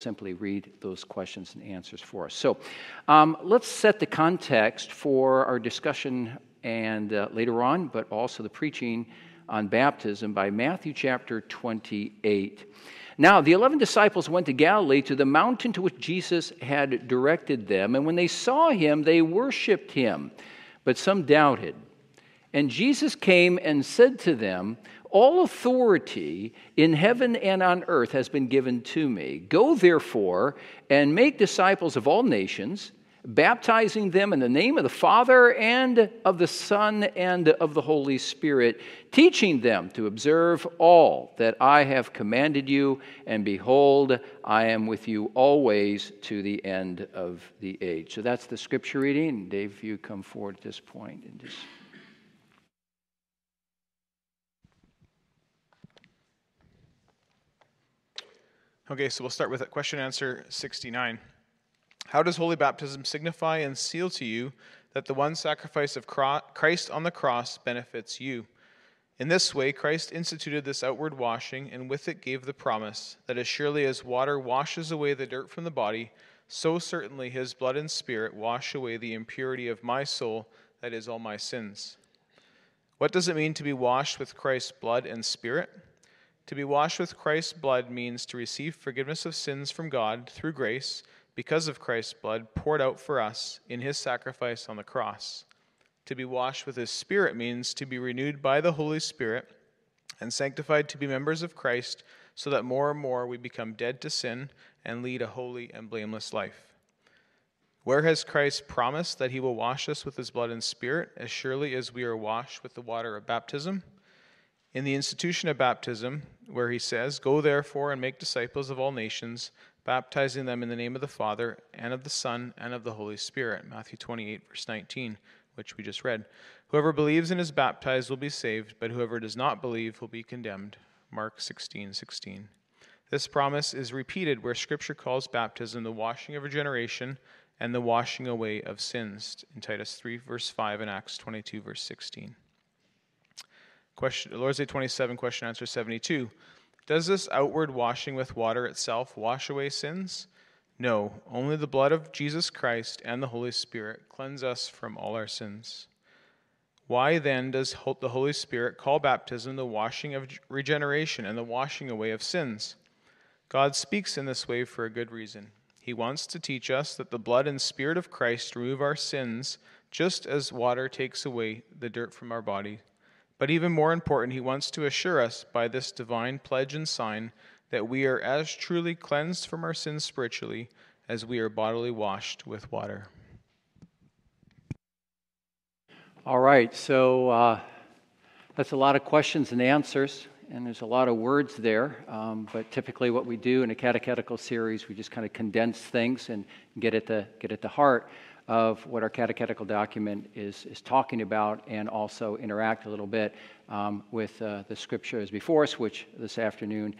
simply read those questions and answers for us. So um, let's set the context for our discussion and uh, later on, but also the preaching on baptism by Matthew chapter 28. Now, the eleven disciples went to Galilee to the mountain to which Jesus had directed them, and when they saw him, they worshiped him, but some doubted. And Jesus came and said to them, All authority in heaven and on earth has been given to me. Go therefore and make disciples of all nations baptizing them in the name of the Father and of the Son and of the Holy Spirit, teaching them to observe all that I have commanded you. And behold, I am with you always to the end of the age. So that's the scripture reading. Dave, you come forward at this point and just. Okay, so we'll start with question answer 69. How does holy baptism signify and seal to you that the one sacrifice of Christ on the cross benefits you? In this way, Christ instituted this outward washing, and with it gave the promise that as surely as water washes away the dirt from the body, so certainly his blood and spirit wash away the impurity of my soul, that is, all my sins. What does it mean to be washed with Christ's blood and spirit? To be washed with Christ's blood means to receive forgiveness of sins from God through grace because of Christ's blood poured out for us in his sacrifice on the cross. To be washed with his Spirit means to be renewed by the Holy Spirit and sanctified to be members of Christ so that more and more we become dead to sin and lead a holy and blameless life. Where has Christ promised that he will wash us with his blood and spirit as surely as we are washed with the water of baptism? In the institution of baptism, where he says, Go therefore and make disciples of all nations, baptizing them in the name of the Father, and of the Son, and of the Holy Spirit. Matthew 28, verse 19, which we just read. Whoever believes and is baptized will be saved, but whoever does not believe will be condemned. Mark 16, 16. This promise is repeated where Scripture calls baptism the washing of regeneration and the washing away of sins in Titus 3, verse 5, and Acts 22, verse 16. Question, Lord's Day 27, question answer 72. Does this outward washing with water itself wash away sins? No, only the blood of Jesus Christ and the Holy Spirit cleanse us from all our sins. Why then does the Holy Spirit call baptism the washing of regeneration and the washing away of sins? God speaks in this way for a good reason. He wants to teach us that the blood and spirit of Christ remove our sins just as water takes away the dirt from our body but even more important, he wants to assure us by this divine pledge and sign that we are as truly cleansed from our sins spiritually as we are bodily washed with water. All right, so uh, that's a lot of questions and answers, and there's a lot of words there. Um, but typically, what we do in a catechetical series, we just kind of condense things and get at the get at the heart of what our catechetical document is, is talking about and also interact a little bit um, with uh, the scriptures before us, which this afternoon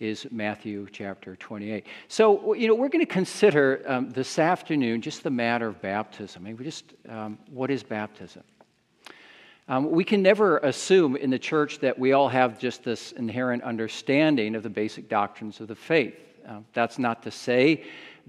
is Matthew chapter 28. So, you know, we're going to consider um, this afternoon just the matter of baptism. I mean, we just, um, what is baptism? Um, we can never assume in the church that we all have just this inherent understanding of the basic doctrines of the faith. Uh, that's not to say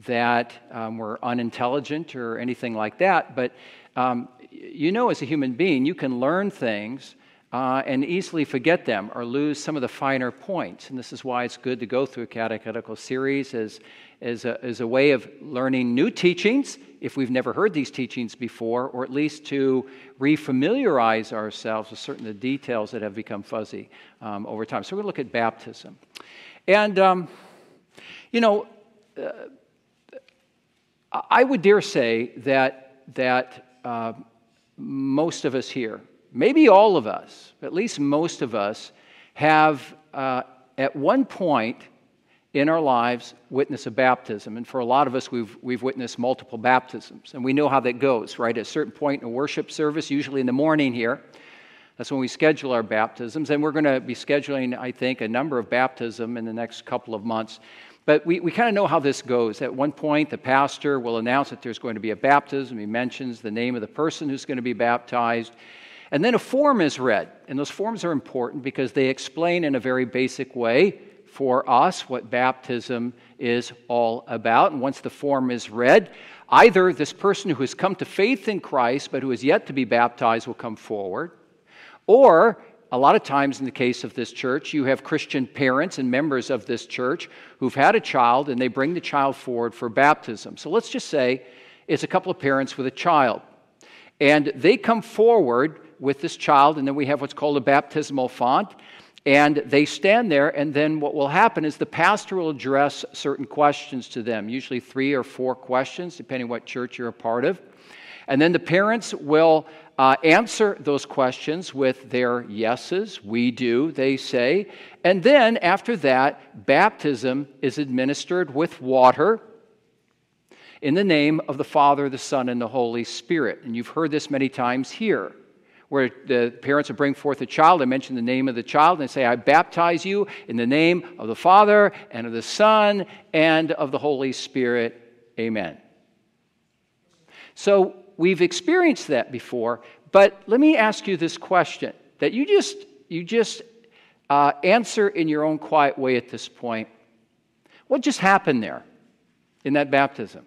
that um, we're unintelligent or anything like that, but um, you know, as a human being, you can learn things uh, and easily forget them or lose some of the finer points. And this is why it's good to go through a catechetical series as, as, a, as a way of learning new teachings if we've never heard these teachings before, or at least to refamiliarize ourselves with certain of the details that have become fuzzy um, over time. So we're going to look at baptism. And, um, you know, uh, I would dare say that, that uh, most of us here, maybe all of us, at least most of us, have uh, at one point in our lives witnessed a baptism. And for a lot of us, we've, we've witnessed multiple baptisms. And we know how that goes, right? At a certain point in a worship service, usually in the morning here, that's when we schedule our baptisms. And we're going to be scheduling, I think, a number of baptism in the next couple of months. But we, we kind of know how this goes. At one point, the pastor will announce that there's going to be a baptism. He mentions the name of the person who's going to be baptized. And then a form is read. And those forms are important because they explain in a very basic way for us what baptism is all about. And once the form is read, either this person who has come to faith in Christ but who is yet to be baptized will come forward, or a lot of times in the case of this church, you have Christian parents and members of this church who've had a child and they bring the child forward for baptism. So let's just say it's a couple of parents with a child. And they come forward with this child, and then we have what's called a baptismal font. And they stand there, and then what will happen is the pastor will address certain questions to them, usually three or four questions, depending what church you're a part of. And then the parents will uh, answer those questions with their yeses. We do, they say. And then after that, baptism is administered with water in the name of the Father, the Son, and the Holy Spirit. And you've heard this many times here, where the parents will bring forth a child. I mention the name of the child and say, I baptize you in the name of the Father, and of the Son, and of the Holy Spirit. Amen. So we've experienced that before, but let me ask you this question that you just, you just uh, answer in your own quiet way at this point. What just happened there in that baptism?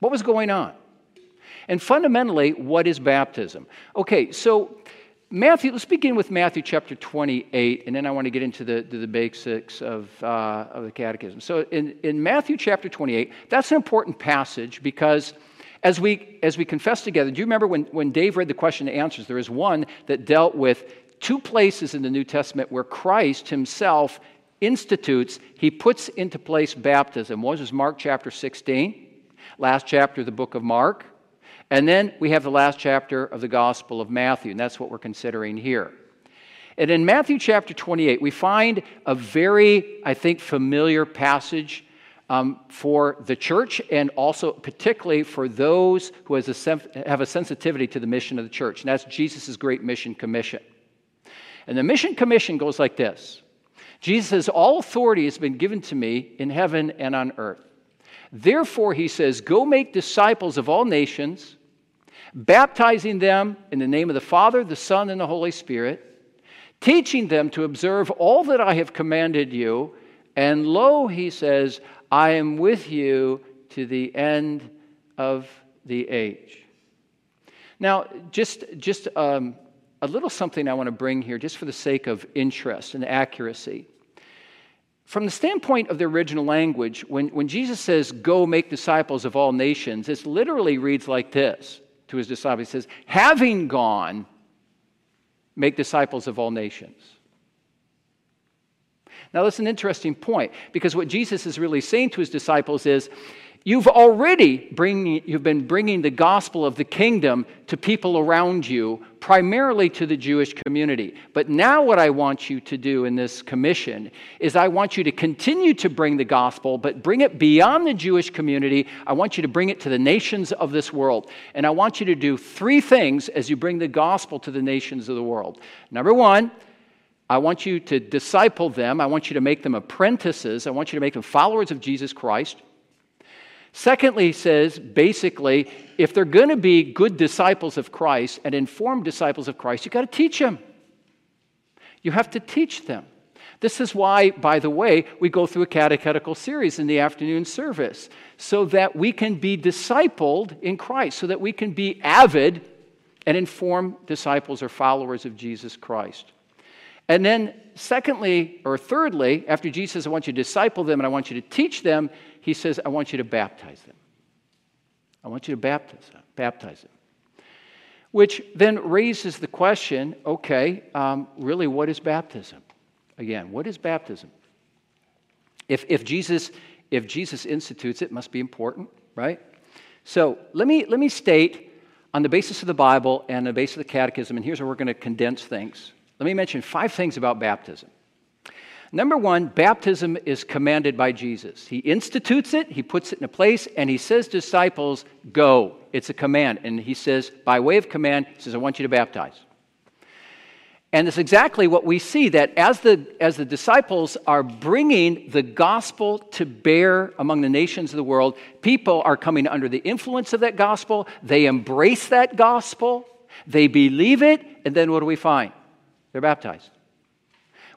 What was going on? And fundamentally, what is baptism? Okay, so Matthew, let's begin with Matthew chapter 28, and then I want to get into the, the, the basics of, uh, of the catechism. So in, in Matthew chapter 28, that's an important passage because as we, as we confess together, do you remember when, when Dave read the question and answers? There is one that dealt with two places in the New Testament where Christ himself institutes, he puts into place baptism. One was Mark chapter 16 last chapter of the book of Mark. And then we have the last chapter of the Gospel of Matthew, and that's what we're considering here. And in Matthew chapter 28, we find a very, I think, familiar passage um, for the church and also particularly for those who a, have a sensitivity to the mission of the church. And that's Jesus' great mission commission. And the mission commission goes like this Jesus says, All authority has been given to me in heaven and on earth. Therefore, he says, Go make disciples of all nations, baptizing them in the name of the Father, the Son, and the Holy Spirit, teaching them to observe all that I have commanded you. And lo, he says, I am with you to the end of the age. Now, just, just um, a little something I want to bring here, just for the sake of interest and accuracy. From the standpoint of the original language, when, when Jesus says, Go make disciples of all nations, it literally reads like this to his disciples. He says, Having gone, make disciples of all nations. Now, that's an interesting point because what Jesus is really saying to his disciples is You've already bring, you've been bringing the gospel of the kingdom to people around you, primarily to the Jewish community. But now, what I want you to do in this commission is I want you to continue to bring the gospel, but bring it beyond the Jewish community. I want you to bring it to the nations of this world. And I want you to do three things as you bring the gospel to the nations of the world. Number one, I want you to disciple them. I want you to make them apprentices. I want you to make them followers of Jesus Christ. Secondly, he says basically, if they're going to be good disciples of Christ and informed disciples of Christ, you've got to teach them. You have to teach them. This is why, by the way, we go through a catechetical series in the afternoon service, so that we can be discipled in Christ, so that we can be avid and informed disciples or followers of Jesus Christ. And then, secondly, or thirdly, after Jesus says, I want you to disciple them and I want you to teach them, he says, I want you to baptize them. I want you to baptize them. Baptize them. Which then raises the question okay, um, really, what is baptism? Again, what is baptism? If, if, Jesus, if Jesus institutes it, it must be important, right? So let me, let me state on the basis of the Bible and the basis of the catechism, and here's where we're going to condense things. Let me mention five things about baptism. Number one, baptism is commanded by Jesus. He institutes it, he puts it in a place, and he says to disciples, Go. It's a command. And he says, by way of command, he says, I want you to baptize. And it's exactly what we see that as the, as the disciples are bringing the gospel to bear among the nations of the world, people are coming under the influence of that gospel. They embrace that gospel, they believe it, and then what do we find? They're baptized.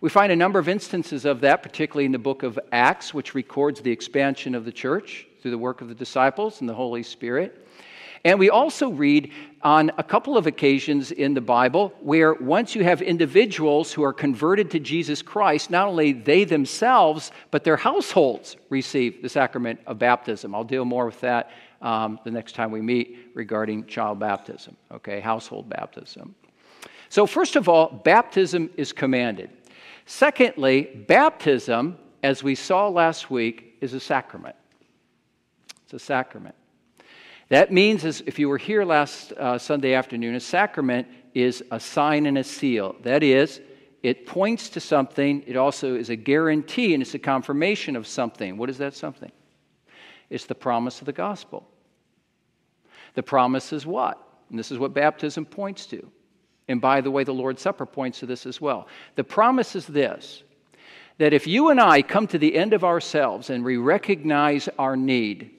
We find a number of instances of that, particularly in the book of Acts, which records the expansion of the church through the work of the disciples and the Holy Spirit. And we also read on a couple of occasions in the Bible where once you have individuals who are converted to Jesus Christ, not only they themselves, but their households receive the sacrament of baptism. I'll deal more with that um, the next time we meet regarding child baptism, okay, household baptism. So, first of all, baptism is commanded. Secondly, baptism, as we saw last week, is a sacrament. It's a sacrament. That means, as if you were here last uh, Sunday afternoon, a sacrament is a sign and a seal. That is, it points to something, it also is a guarantee, and it's a confirmation of something. What is that something? It's the promise of the gospel. The promise is what? And this is what baptism points to. And by the way, the Lord's Supper points to this as well. The promise is this that if you and I come to the end of ourselves and we recognize our need,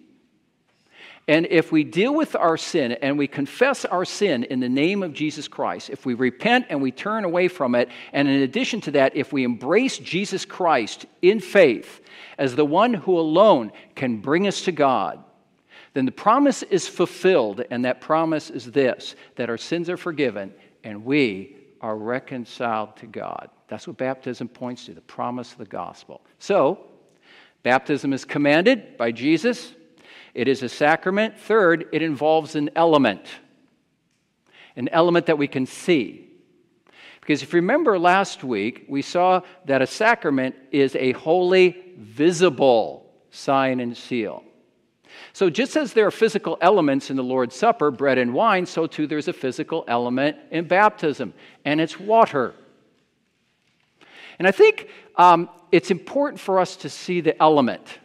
and if we deal with our sin and we confess our sin in the name of Jesus Christ, if we repent and we turn away from it, and in addition to that, if we embrace Jesus Christ in faith as the one who alone can bring us to God, then the promise is fulfilled, and that promise is this that our sins are forgiven and we are reconciled to God. That's what baptism points to the promise of the gospel. So, baptism is commanded by Jesus, it is a sacrament. Third, it involves an element, an element that we can see. Because if you remember last week, we saw that a sacrament is a holy, visible sign and seal. So, just as there are physical elements in the Lord's Supper, bread and wine, so too there's a physical element in baptism, and it's water. And I think um, it's important for us to see the element,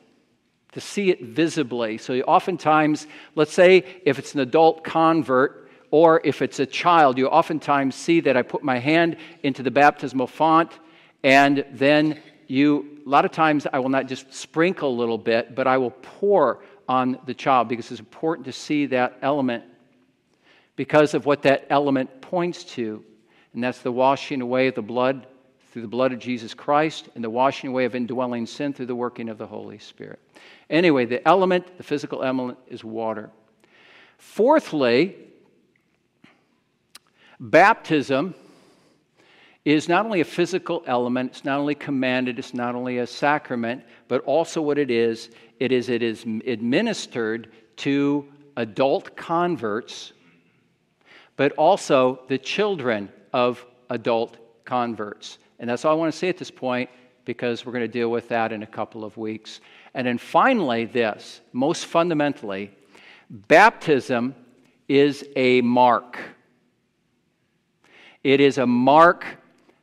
to see it visibly. So, oftentimes, let's say if it's an adult convert, or if it's a child, you oftentimes see that I put my hand into the baptismal font, and then you, a lot of times, I will not just sprinkle a little bit, but I will pour on the child because it's important to see that element because of what that element points to. And that's the washing away of the blood through the blood of Jesus Christ and the washing away of indwelling sin through the working of the Holy Spirit. Anyway, the element, the physical element, is water. Fourthly, baptism is not only a physical element, it's not only commanded, it's not only a sacrament, but also what it is it is it is administered to adult converts, but also the children of adult converts. And that's all I want to say at this point because we're going to deal with that in a couple of weeks. And then finally, this most fundamentally, baptism is a mark. It is a mark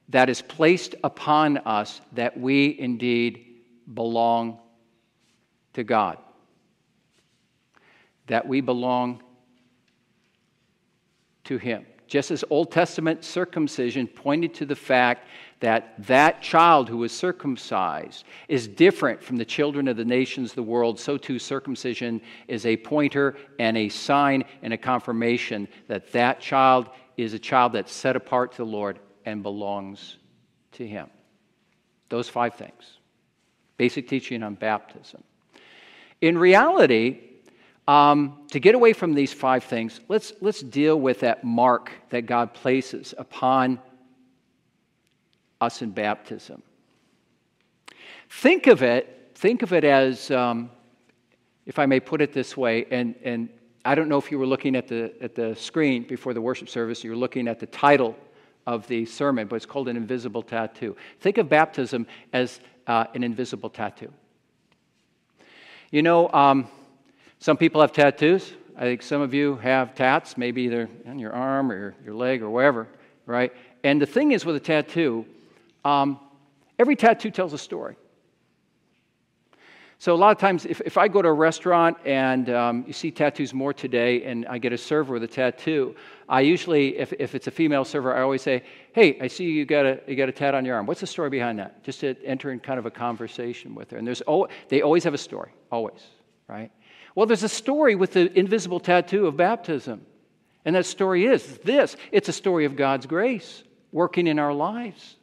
that is placed upon us that we indeed belong to God, that we belong to Him. Just as Old Testament circumcision pointed to the fact that that child who was circumcised is different from the children of the nations of the world, so too circumcision is a pointer and a sign and a confirmation that that child is a child that's set apart to the Lord and belongs to Him. Those five things. Basic teaching on baptism. In reality, um, to get away from these five things, let's, let's deal with that mark that God places upon us in baptism. Think of it, think of it as, um, if I may put it this way, and, and I don't know if you were looking at the, at the screen before the worship service, you were looking at the title of the sermon, but it's called an invisible tattoo. Think of baptism as uh, an invisible tattoo. You know, um, some people have tattoos. I think some of you have tats, maybe either on your arm or your leg or wherever, right? And the thing is with a tattoo, um, every tattoo tells a story. So, a lot of times, if, if I go to a restaurant and um, you see tattoos more today, and I get a server with a tattoo, I usually, if, if it's a female server, I always say, Hey, I see you got, a, you got a tat on your arm. What's the story behind that? Just to enter in kind of a conversation with her. And there's, oh, they always have a story, always, right? Well, there's a story with the invisible tattoo of baptism. And that story is this it's a story of God's grace working in our lives.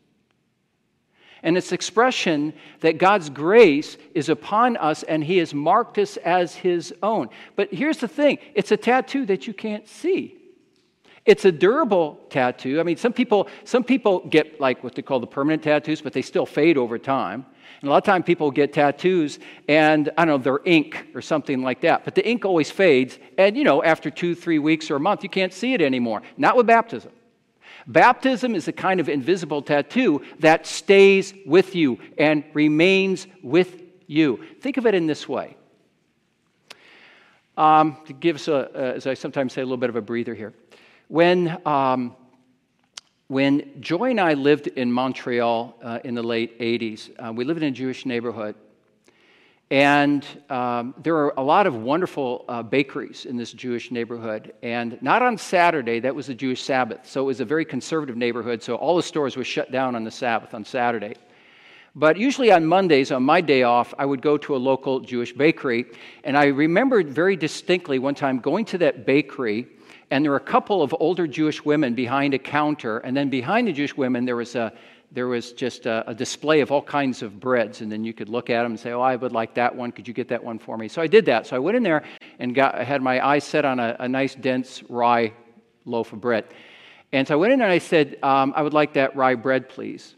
And it's expression that God's grace is upon us and He has marked us as His own. But here's the thing it's a tattoo that you can't see. It's a durable tattoo. I mean, some people, some people get like what they call the permanent tattoos, but they still fade over time. And a lot of times people get tattoos and, I don't know, they're ink or something like that. But the ink always fades. And, you know, after two, three weeks or a month, you can't see it anymore. Not with baptism. Baptism is a kind of invisible tattoo that stays with you and remains with you. Think of it in this way. Um, to give us, a, as I sometimes say, a little bit of a breather here. When, um, when Joy and I lived in Montreal uh, in the late 80s, uh, we lived in a Jewish neighborhood. And um, there are a lot of wonderful uh, bakeries in this Jewish neighborhood. And not on Saturday, that was the Jewish Sabbath. So it was a very conservative neighborhood. So all the stores were shut down on the Sabbath, on Saturday. But usually on Mondays, on my day off, I would go to a local Jewish bakery. And I remembered very distinctly one time going to that bakery and there were a couple of older Jewish women behind a counter, and then behind the Jewish women there was a there was just a, a, display of all kinds of breads, and then you could look at them and say, "Oh, I would like that one. Could you get that one for me?" So I did that. So I went in there and got I had my eyes set on a, a nice dense rye loaf of bread, and so I went in there and I said, um, "I would like that rye bread, please."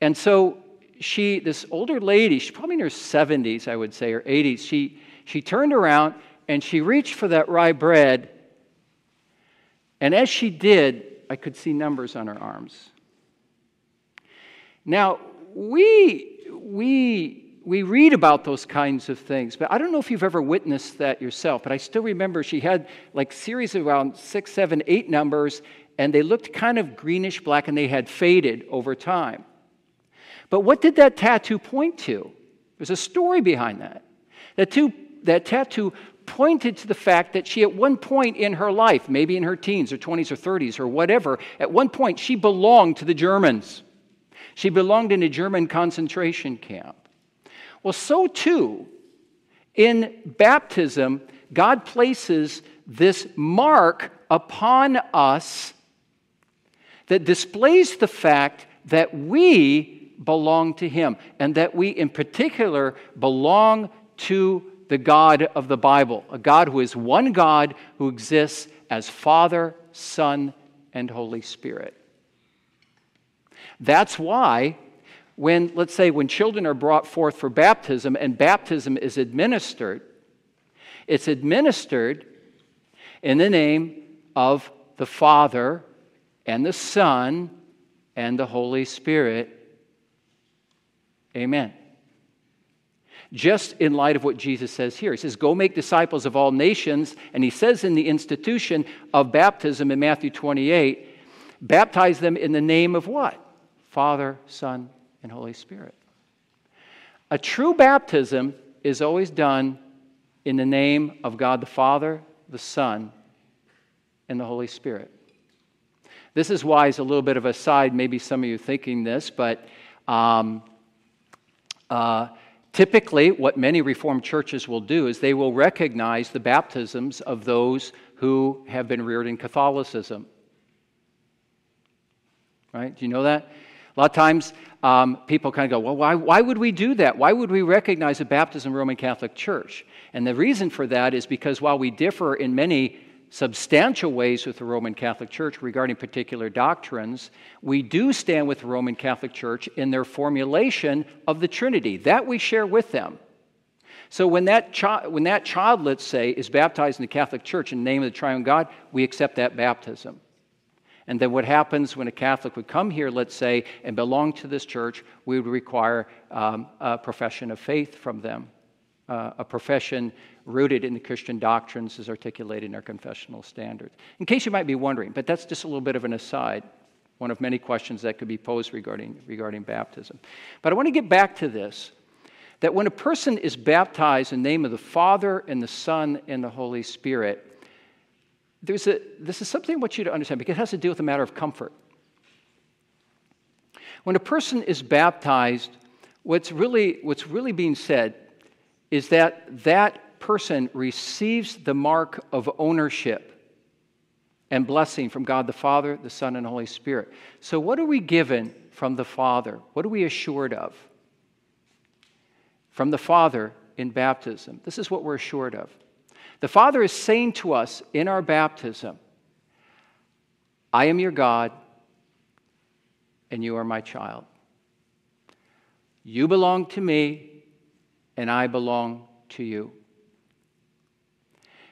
And so she, this older lady, she's probably in her 70s, I would say, or 80s. She she turned around and she reached for that rye bread and as she did, I could see numbers on her arms. Now, we, we, we read about those kinds of things, but I don't know if you've ever witnessed that yourself. But I still remember she had like series of around six, seven, eight numbers, and they looked kind of greenish black and they had faded over time. But what did that tattoo point to? There's a story behind that. That, that tattoo pointed to the fact that she, at one point in her life, maybe in her teens or 20s or 30s or whatever, at one point she belonged to the Germans. She belonged in a German concentration camp. Well, so too, in baptism, God places this mark upon us that displays the fact that we belong to Him and that we, in particular, belong to the God of the Bible, a God who is one God who exists as Father, Son, and Holy Spirit. That's why when let's say when children are brought forth for baptism and baptism is administered it's administered in the name of the Father and the Son and the Holy Spirit. Amen just in light of what Jesus says here. He says, Go make disciples of all nations. And he says in the institution of baptism in Matthew 28, baptize them in the name of what? Father, Son, and Holy Spirit. A true baptism is always done in the name of God the Father, the Son, and the Holy Spirit. This is why, as a little bit of a side, maybe some of you thinking this, but um, uh, Typically, what many Reformed churches will do is they will recognize the baptisms of those who have been reared in Catholicism. Right? Do you know that? A lot of times um, people kind of go, well, why, why would we do that? Why would we recognize a baptism Roman Catholic Church? And the reason for that is because while we differ in many substantial ways with the Roman Catholic Church regarding particular doctrines, we do stand with the Roman Catholic Church in their formulation of the Trinity. That we share with them. So when that, chi- when that child, let's say, is baptized in the Catholic Church in the name of the triune God, we accept that baptism. And then what happens when a Catholic would come here, let's say, and belong to this church, we would require um, a profession of faith from them, uh, a profession rooted in the Christian doctrines as articulated in our confessional standards. In case you might be wondering, but that's just a little bit of an aside, one of many questions that could be posed regarding, regarding baptism. But I want to get back to this that when a person is baptized in the name of the Father and the Son and the Holy Spirit, there's a, this is something I want you to understand because it has to do with a matter of comfort. When a person is baptized, what's really, what's really being said is that that person receives the mark of ownership and blessing from God the Father, the Son, and the Holy Spirit. So, what are we given from the Father. What are we assured of? From the Father in baptism. This is what we're assured of. The Father is saying to us in our baptism, I am your God, and you are my child. You belong to me, and I belong to you.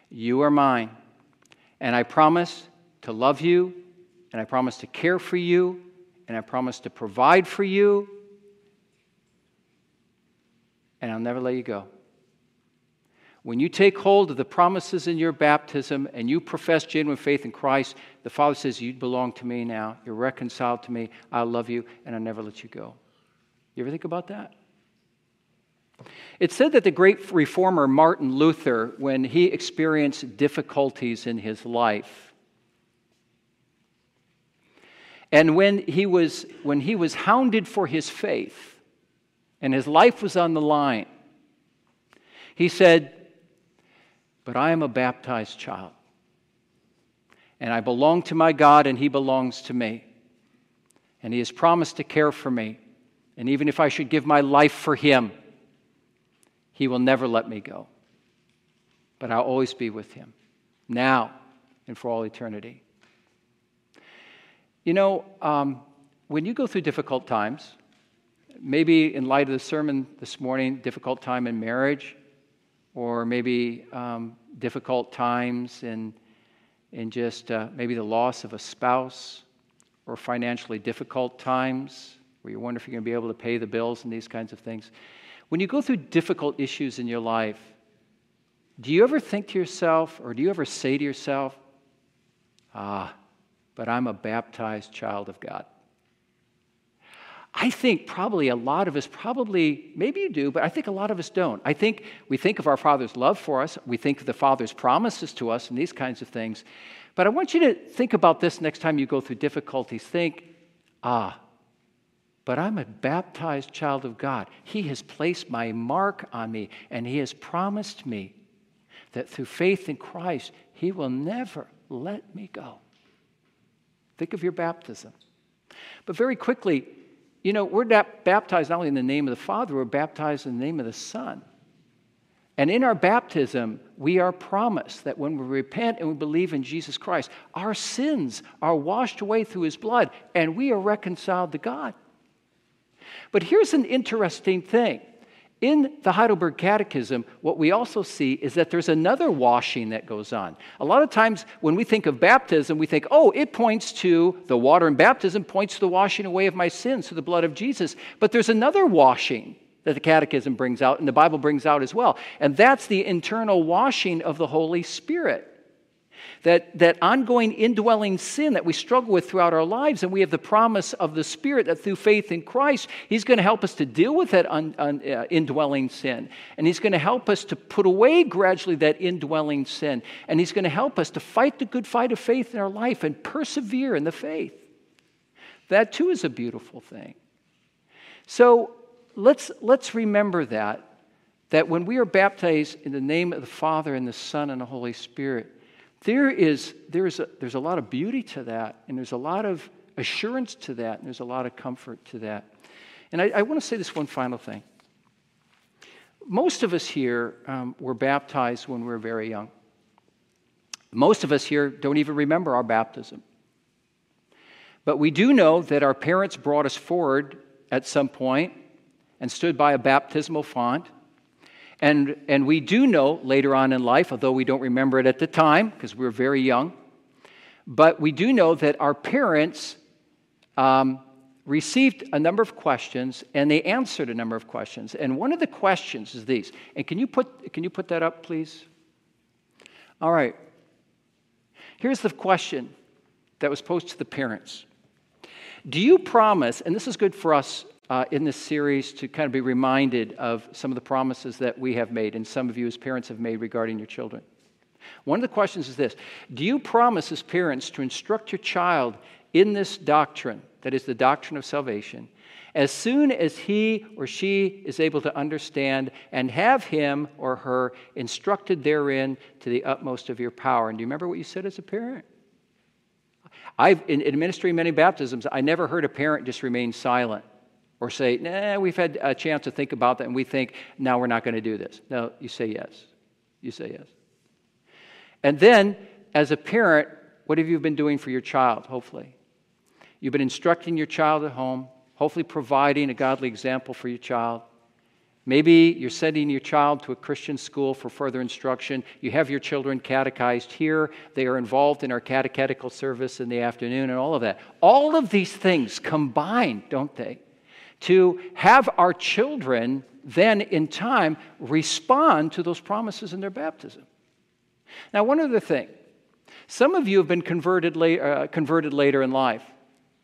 You are mine, and I promise to love you, and I promise to care for you, and I promise to provide for you, and I'll never let you go. When you take hold of the promises in your baptism and you profess genuine faith in Christ, the Father says, You belong to me now. You're reconciled to me. I love you, and I'll never let you go. You ever think about that? It's said that the great reformer Martin Luther, when he experienced difficulties in his life, and when he was, when he was hounded for his faith and his life was on the line, he said, But I am a baptized child, and I belong to my God, and he belongs to me. And he has promised to care for me. And even if I should give my life for him, he will never let me go. But I'll always be with him, now and for all eternity. You know, um, when you go through difficult times, maybe in light of the sermon this morning, difficult time in marriage, or maybe um, difficult times in, in just uh, maybe the loss of a spouse, or financially difficult times where you wonder if you're going to be able to pay the bills and these kinds of things. When you go through difficult issues in your life, do you ever think to yourself, or do you ever say to yourself, ah, but I'm a baptized child of God? I think probably a lot of us, probably, maybe you do, but I think a lot of us don't. I think we think of our Father's love for us, we think of the Father's promises to us, and these kinds of things. But I want you to think about this next time you go through difficulties. Think, ah, but I'm a baptized child of God. He has placed my mark on me, and He has promised me that through faith in Christ, He will never let me go. Think of your baptism. But very quickly, you know, we're baptized not only in the name of the Father, we're baptized in the name of the Son. And in our baptism, we are promised that when we repent and we believe in Jesus Christ, our sins are washed away through his blood and we are reconciled to God. But here's an interesting thing. In the Heidelberg Catechism, what we also see is that there's another washing that goes on. A lot of times when we think of baptism, we think, oh, it points to the water in baptism, points to the washing away of my sins through the blood of Jesus. But there's another washing that the Catechism brings out and the Bible brings out as well. And that's the internal washing of the Holy Spirit that, that ongoing indwelling sin that we struggle with throughout our lives. And we have the promise of the Spirit that through faith in Christ, He's going to help us to deal with that un, un, uh, indwelling sin. And He's going to help us to put away gradually that indwelling sin. And He's going to help us to fight the good fight of faith in our life and persevere in the faith. That too is a beautiful thing. So let's, let's remember that that when we are baptized in the name of the Father and the Son and the Holy Spirit, there is there's a, there's a lot of beauty to that, and there's a lot of assurance to that, and there's a lot of comfort to that. And I, I want to say this one final thing. Most of us here um, were baptized when we were very young. Most of us here don't even remember our baptism. But we do know that our parents brought us forward at some point and stood by a baptismal font and, and we do know later on in life, although we don't remember it at the time because we were very young, but we do know that our parents um, received a number of questions and they answered a number of questions. And one of the questions is these. And can you put, can you put that up, please? All right. Here's the question that was posed to the parents Do you promise, and this is good for us uh, in this series to kind of be reminded of some of the promises that we have made and some of you as parents have made regarding your children. One of the questions is this Do you promise as parents to instruct your child in this doctrine, that is the doctrine of salvation, as soon as he or she is able to understand and have him or her instructed therein to the utmost of your power? And do you remember what you said as a parent? I've, in administering many baptisms, I never heard a parent just remain silent or say, nah, we've had a chance to think about that and we think, now we're not going to do this. No, you say yes. You say yes. And then, as a parent, what have you been doing for your child, hopefully? You've been instructing your child at home, hopefully providing a godly example for your child. Maybe you're sending your child to a Christian school for further instruction. You have your children catechized here. They are involved in our catechetical service in the afternoon and all of that. All of these things combine, don't they, to have our children then in time respond to those promises in their baptism. Now, one other thing some of you have been converted, la- uh, converted later in life.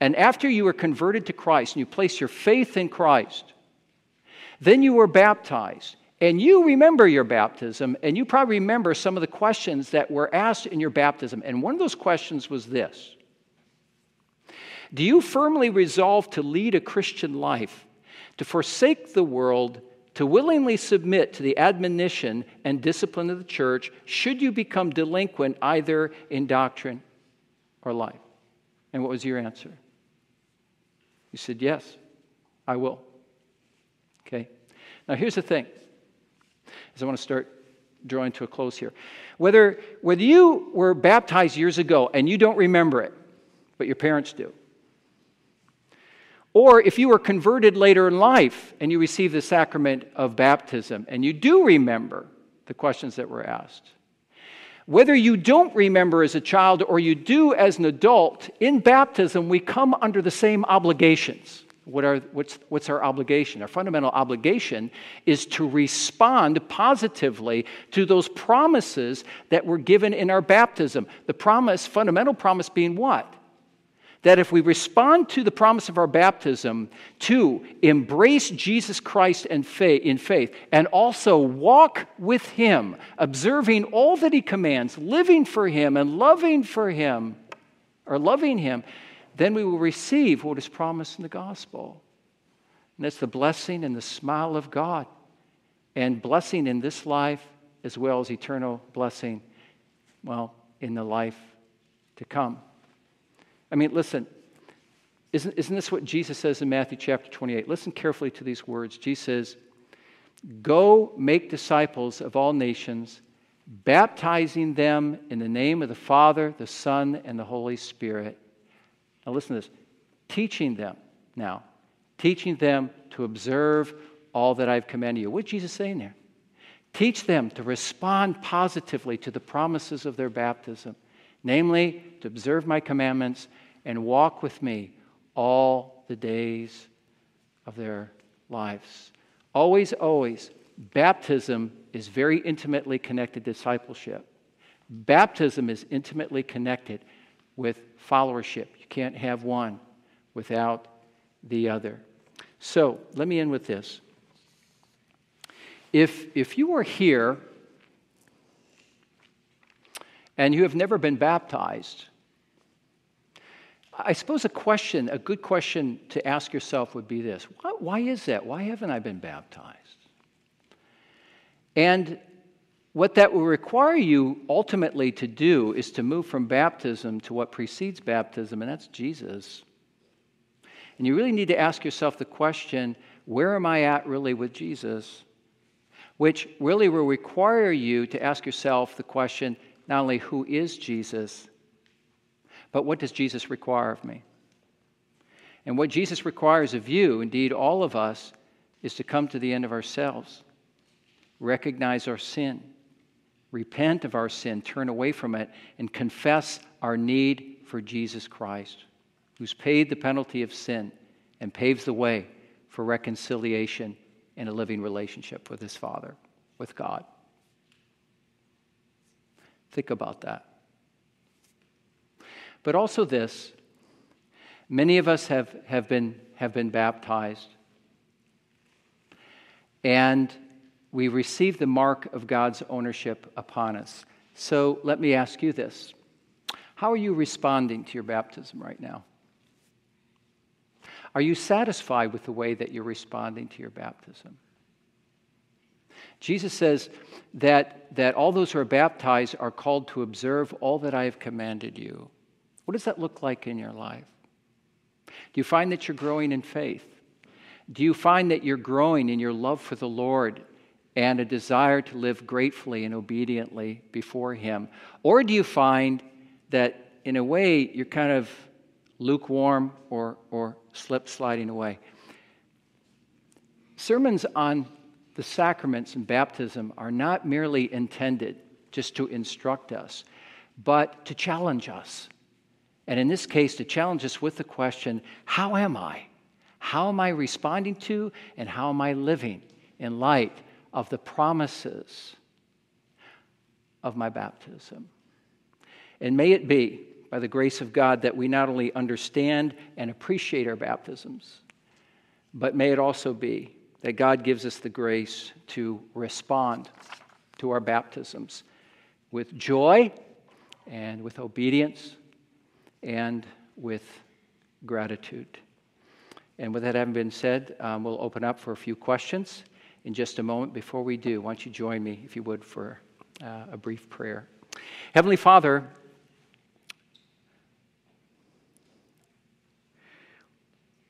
And after you were converted to Christ and you place your faith in Christ, then you were baptized. And you remember your baptism, and you probably remember some of the questions that were asked in your baptism. And one of those questions was this Do you firmly resolve to lead a Christian life, to forsake the world, to willingly submit to the admonition and discipline of the church, should you become delinquent either in doctrine or life? And what was your answer? You said, Yes, I will. Okay? Now, here's the thing, as I want to start drawing to a close here. Whether, whether you were baptized years ago and you don't remember it, but your parents do, or if you were converted later in life and you received the sacrament of baptism and you do remember the questions that were asked, whether you don't remember as a child or you do as an adult, in baptism we come under the same obligations. What are, what's, what's our obligation? Our fundamental obligation is to respond positively to those promises that were given in our baptism. The promise, fundamental promise being what? That if we respond to the promise of our baptism to embrace Jesus Christ in faith and also walk with Him, observing all that He commands, living for Him and loving for Him, or loving Him, then we will receive what is promised in the gospel. And that's the blessing and the smile of God, and blessing in this life as well as eternal blessing, well, in the life to come. I mean, listen, isn't, isn't this what Jesus says in Matthew chapter 28? Listen carefully to these words. Jesus says, Go make disciples of all nations, baptizing them in the name of the Father, the Son, and the Holy Spirit now, listen to this teaching them now, teaching them to observe all that I've commanded you. What did Jesus saying there? Teach them to respond positively to the promises of their baptism, namely, to observe my commandments and walk with me all the days of their lives. Always, always, baptism is very intimately connected to discipleship. Baptism is intimately connected with followership. You can't have one without the other. So let me end with this. If, if you are here and you have never been baptized, I suppose a question, a good question to ask yourself would be this why, is that? Why haven't I been baptized? And what that will require you ultimately to do is to move from baptism to what precedes baptism, and that's Jesus. And you really need to ask yourself the question where am I at really with Jesus? Which really will require you to ask yourself the question not only who is Jesus, but what does Jesus require of me? And what Jesus requires of you, indeed all of us, is to come to the end of ourselves, recognize our sin repent of our sin, turn away from it, and confess our need for Jesus Christ, who's paid the penalty of sin and paves the way for reconciliation and a living relationship with his Father, with God. Think about that. But also, this many of us have, have, been, have been baptized. And we receive the mark of God's ownership upon us. So let me ask you this How are you responding to your baptism right now? Are you satisfied with the way that you're responding to your baptism? Jesus says that, that all those who are baptized are called to observe all that I have commanded you. What does that look like in your life? Do you find that you're growing in faith? Do you find that you're growing in your love for the Lord and a desire to live gratefully and obediently before Him? Or do you find that, in a way, you're kind of lukewarm or, or slip sliding away? Sermons on the sacraments and baptism are not merely intended just to instruct us, but to challenge us. And in this case, to challenge us with the question how am I? How am I responding to and how am I living in light of the promises of my baptism? And may it be, by the grace of God, that we not only understand and appreciate our baptisms, but may it also be that God gives us the grace to respond to our baptisms with joy and with obedience and with gratitude. And with that having been said, um, we'll open up for a few questions in just a moment. Before we do, why don't you join me, if you would, for uh, a brief prayer? Heavenly Father,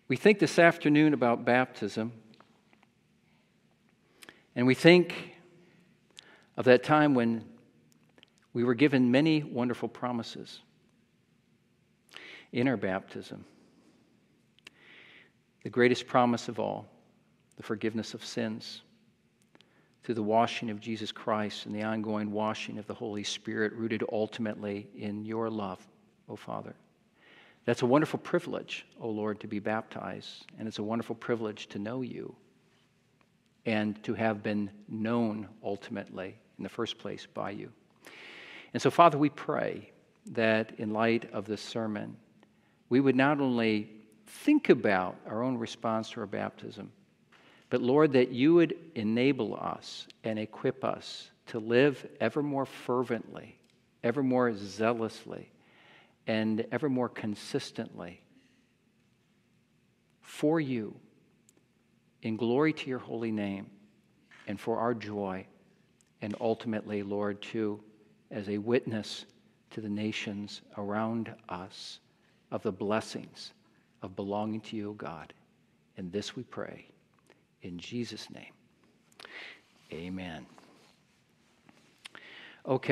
we think this afternoon about baptism, and we think of that time when we were given many wonderful promises in our baptism. The greatest promise of all, the forgiveness of sins through the washing of Jesus Christ and the ongoing washing of the Holy Spirit, rooted ultimately in your love, O Father. That's a wonderful privilege, O Lord, to be baptized, and it's a wonderful privilege to know you and to have been known ultimately in the first place by you. And so, Father, we pray that in light of this sermon, we would not only think about our own response to our baptism, but Lord, that you would enable us and equip us to live ever more fervently, ever more zealously, and ever more consistently for you, in glory to your holy name, and for our joy, and ultimately, Lord, too, as a witness to the nations around us of the blessings of belonging to you, God. And this we pray in Jesus' name. Amen. Okay.